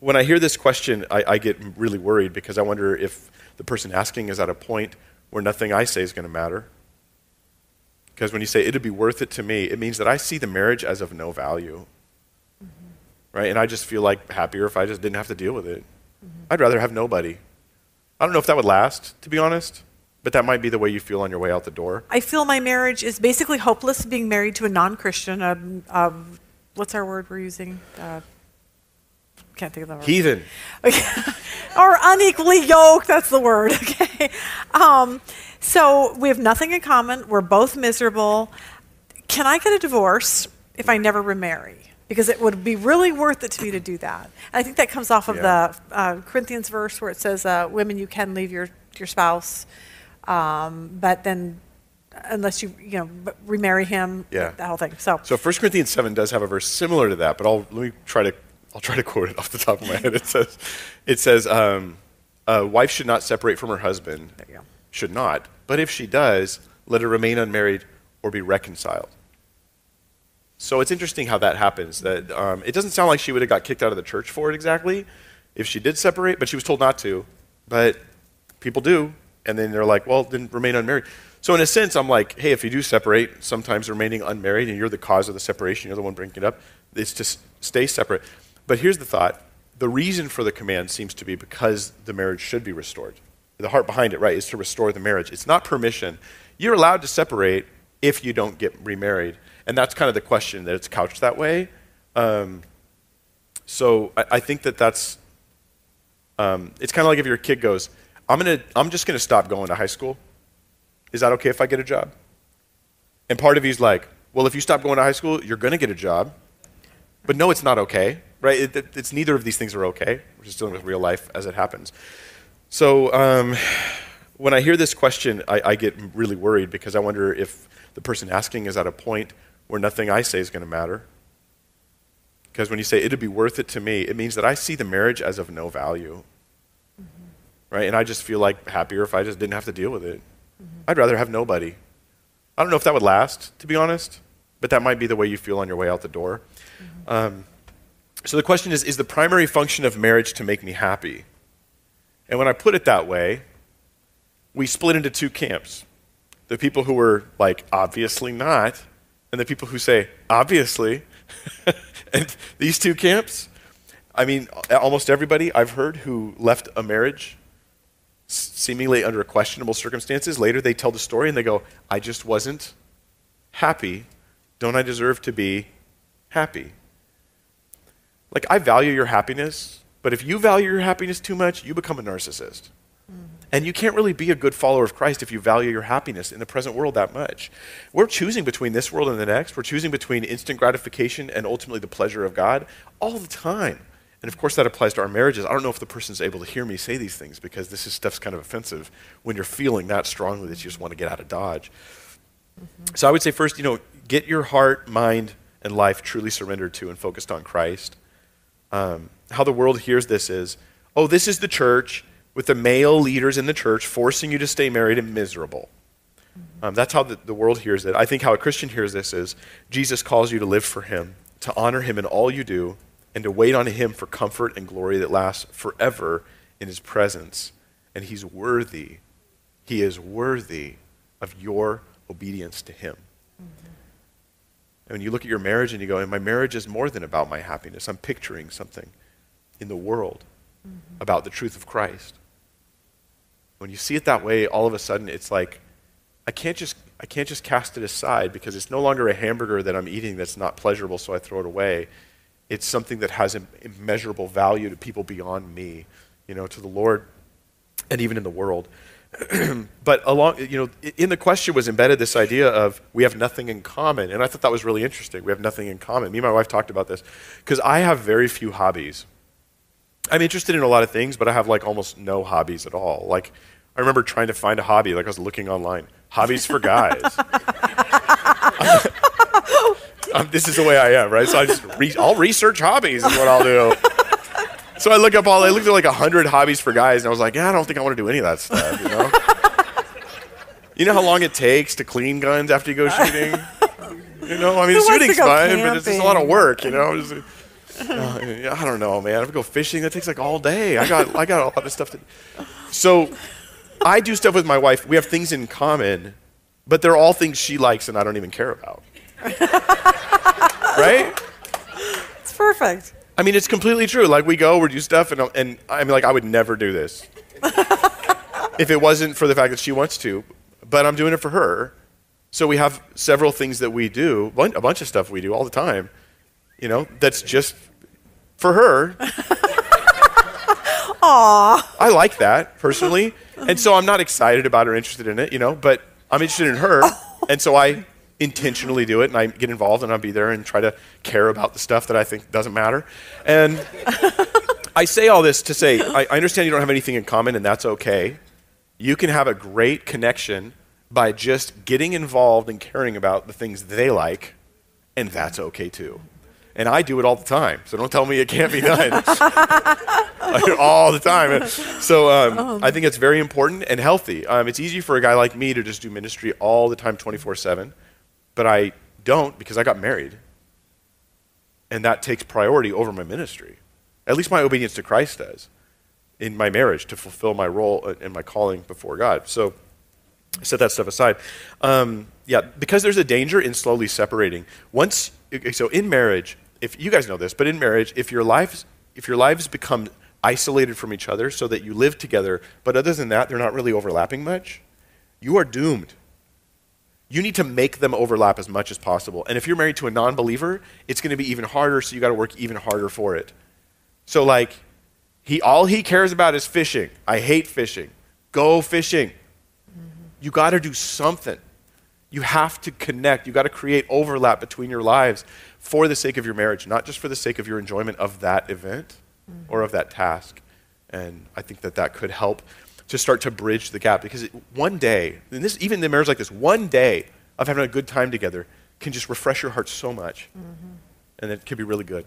when I hear this question, I, I get really worried because I wonder if the person asking is at a point where nothing I say is going to matter. Because when you say it'd be worth it to me, it means that I see the marriage as of no value. Mm-hmm. Right? And I just feel like happier if I just didn't have to deal with it. Mm-hmm. I'd rather have nobody. I don't know if that would last, to be honest, but that might be the way you feel on your way out the door. I feel my marriage is basically hopeless being married to a non Christian. Um, um, what's our word we're using? Uh, can't think of the word. Heathen. Okay. or unequally yoked, that's the word, okay? Um, so we have nothing in common. We're both miserable. Can I get a divorce if I never remarry? Because it would be really worth it to me to do that. And I think that comes off of yeah. the uh, Corinthians verse where it says, uh, "Women, you can leave your your spouse, um, but then unless you you know remarry him, yeah. the whole thing." So, so 1 Corinthians seven does have a verse similar to that, but I'll let me try to I'll try to quote it off the top of my head. It says, "It says, um, a wife should not separate from her husband. Should not, but if she does, let her remain unmarried or be reconciled." So it's interesting how that happens. That um, it doesn't sound like she would have got kicked out of the church for it exactly, if she did separate, but she was told not to. But people do, and then they're like, "Well, then remain unmarried." So in a sense, I'm like, "Hey, if you do separate, sometimes remaining unmarried, and you're the cause of the separation, you're the one bringing it up. It's to stay separate." But here's the thought the reason for the command seems to be because the marriage should be restored. The heart behind it, right, is to restore the marriage. It's not permission. You're allowed to separate if you don't get remarried. And that's kind of the question that it's couched that way. Um, so I, I, think that that's, um, it's kind of like if your kid goes, I'm, gonna, I'm just going to stop going to high school. Is that okay if I get a job? And part of you's like, well, if you stop going to high school, you're going to get a job. But no, it's not okay right? It, it, it's neither of these things are okay. We're just dealing with real life as it happens. So um, when I hear this question, I, I, get really worried because I wonder if the person asking is at a point where nothing I say is going to matter. Because when you say it'd be worth it to me, it means that I see the marriage as of no value. Mm-hmm. Right? And I just feel like happier if I just didn't have to deal with it. Mm-hmm. I'd rather have nobody. I don't know if that would last, to be honest, but that might be the way you feel on your way out the door. Um, so the question is Is the primary function of marriage to make me happy? And when I put it that way, we split into two camps the people who were like, obviously not, and the people who say, obviously. and these two camps, I mean, almost everybody I've heard who left a marriage seemingly under questionable circumstances, later they tell the story and they go, I just wasn't happy. Don't I deserve to be happy? Like, I value your happiness, but if you value your happiness too much, you become a narcissist. Mm-hmm. And you can't really be a good follower of Christ if you value your happiness in the present world that much. We're choosing between this world and the next. We're choosing between instant gratification and ultimately the pleasure of God all the time. And of course, that applies to our marriages. I don't know if the person's able to hear me say these things because this is stuff's kind of offensive when you're feeling that strongly that you just want to get out of Dodge. Mm-hmm. So I would say, first, you know, get your heart, mind, and life truly surrendered to and focused on Christ um, how the world hears this is oh, this is the church with the male leaders in the church forcing you to stay married and miserable. Um, that's how the, the world hears it. I think how a Christian hears this is Jesus calls you to live for him, to honor him in all you do, and to wait on him for comfort and glory that lasts forever in his presence. And he's worthy. He is worthy of your obedience to him. And when you look at your marriage and you go, and my marriage is more than about my happiness, I'm picturing something in the world mm-hmm. about the truth of Christ. When you see it that way, all of a sudden it's like, I can't just I can't just cast it aside because it's no longer a hamburger that I'm eating that's not pleasurable, so I throw it away. It's something that has immeasurable value to people beyond me, you know, to the Lord and even in the world. but along, you know, in the question was embedded this idea of we have nothing in common, and I thought that was really interesting. We have nothing in common. Me and my wife talked about this because I have very few hobbies. I'm interested in a lot of things, but I have like almost no hobbies at all. Like, I remember trying to find a hobby, like I was looking online, hobbies for guys. this is the way I am, right? So I just re- I'll research hobbies is what I'll do. So I look up all. I looked at like hundred hobbies for guys, and I was like, yeah, I don't think I want to do any of that stuff. You know. you know how long it takes to clean guns after you go shooting. You know, I mean, shooting's fun, camping? but it's just a lot of work. You know. Uh, I don't know, man. If I go fishing, that takes like all day. I got, I got a lot of stuff to. So, I do stuff with my wife. We have things in common, but they're all things she likes and I don't even care about. right? It's perfect. I mean, it's completely true. Like we go, we do stuff, and and I mean, like I would never do this if it wasn't for the fact that she wants to. But I'm doing it for her. So we have several things that we do, a bunch of stuff we do all the time. You know, that's just for her. Aww. I like that personally, and so I'm not excited about or interested in it. You know, but I'm interested in her, and so I intentionally do it and I get involved and I'll be there and try to care about the stuff that I think doesn't matter. And I say all this to say I, I understand you don't have anything in common and that's okay. You can have a great connection by just getting involved and caring about the things they like, and that's okay too. And I do it all the time, so don't tell me it can't be done. all the time. So um, I think it's very important and healthy. Um, it's easy for a guy like me to just do ministry all the time, 24 7 but I don't because I got married. And that takes priority over my ministry. At least my obedience to Christ does in my marriage to fulfill my role and my calling before God. So set that stuff aside. Um, yeah, because there's a danger in slowly separating. Once, so in marriage, if you guys know this, but in marriage, if your lives, if your lives become isolated from each other so that you live together, but other than that, they're not really overlapping much, you are doomed you need to make them overlap as much as possible. And if you're married to a non believer, it's going to be even harder, so you got to work even harder for it. So, like, he, all he cares about is fishing. I hate fishing. Go fishing. Mm-hmm. You got to do something. You have to connect. You got to create overlap between your lives for the sake of your marriage, not just for the sake of your enjoyment of that event mm-hmm. or of that task. And I think that that could help to start to bridge the gap. Because one day, and this, even in marriage like this, one day of having a good time together can just refresh your heart so much. Mm-hmm. And it can be really good.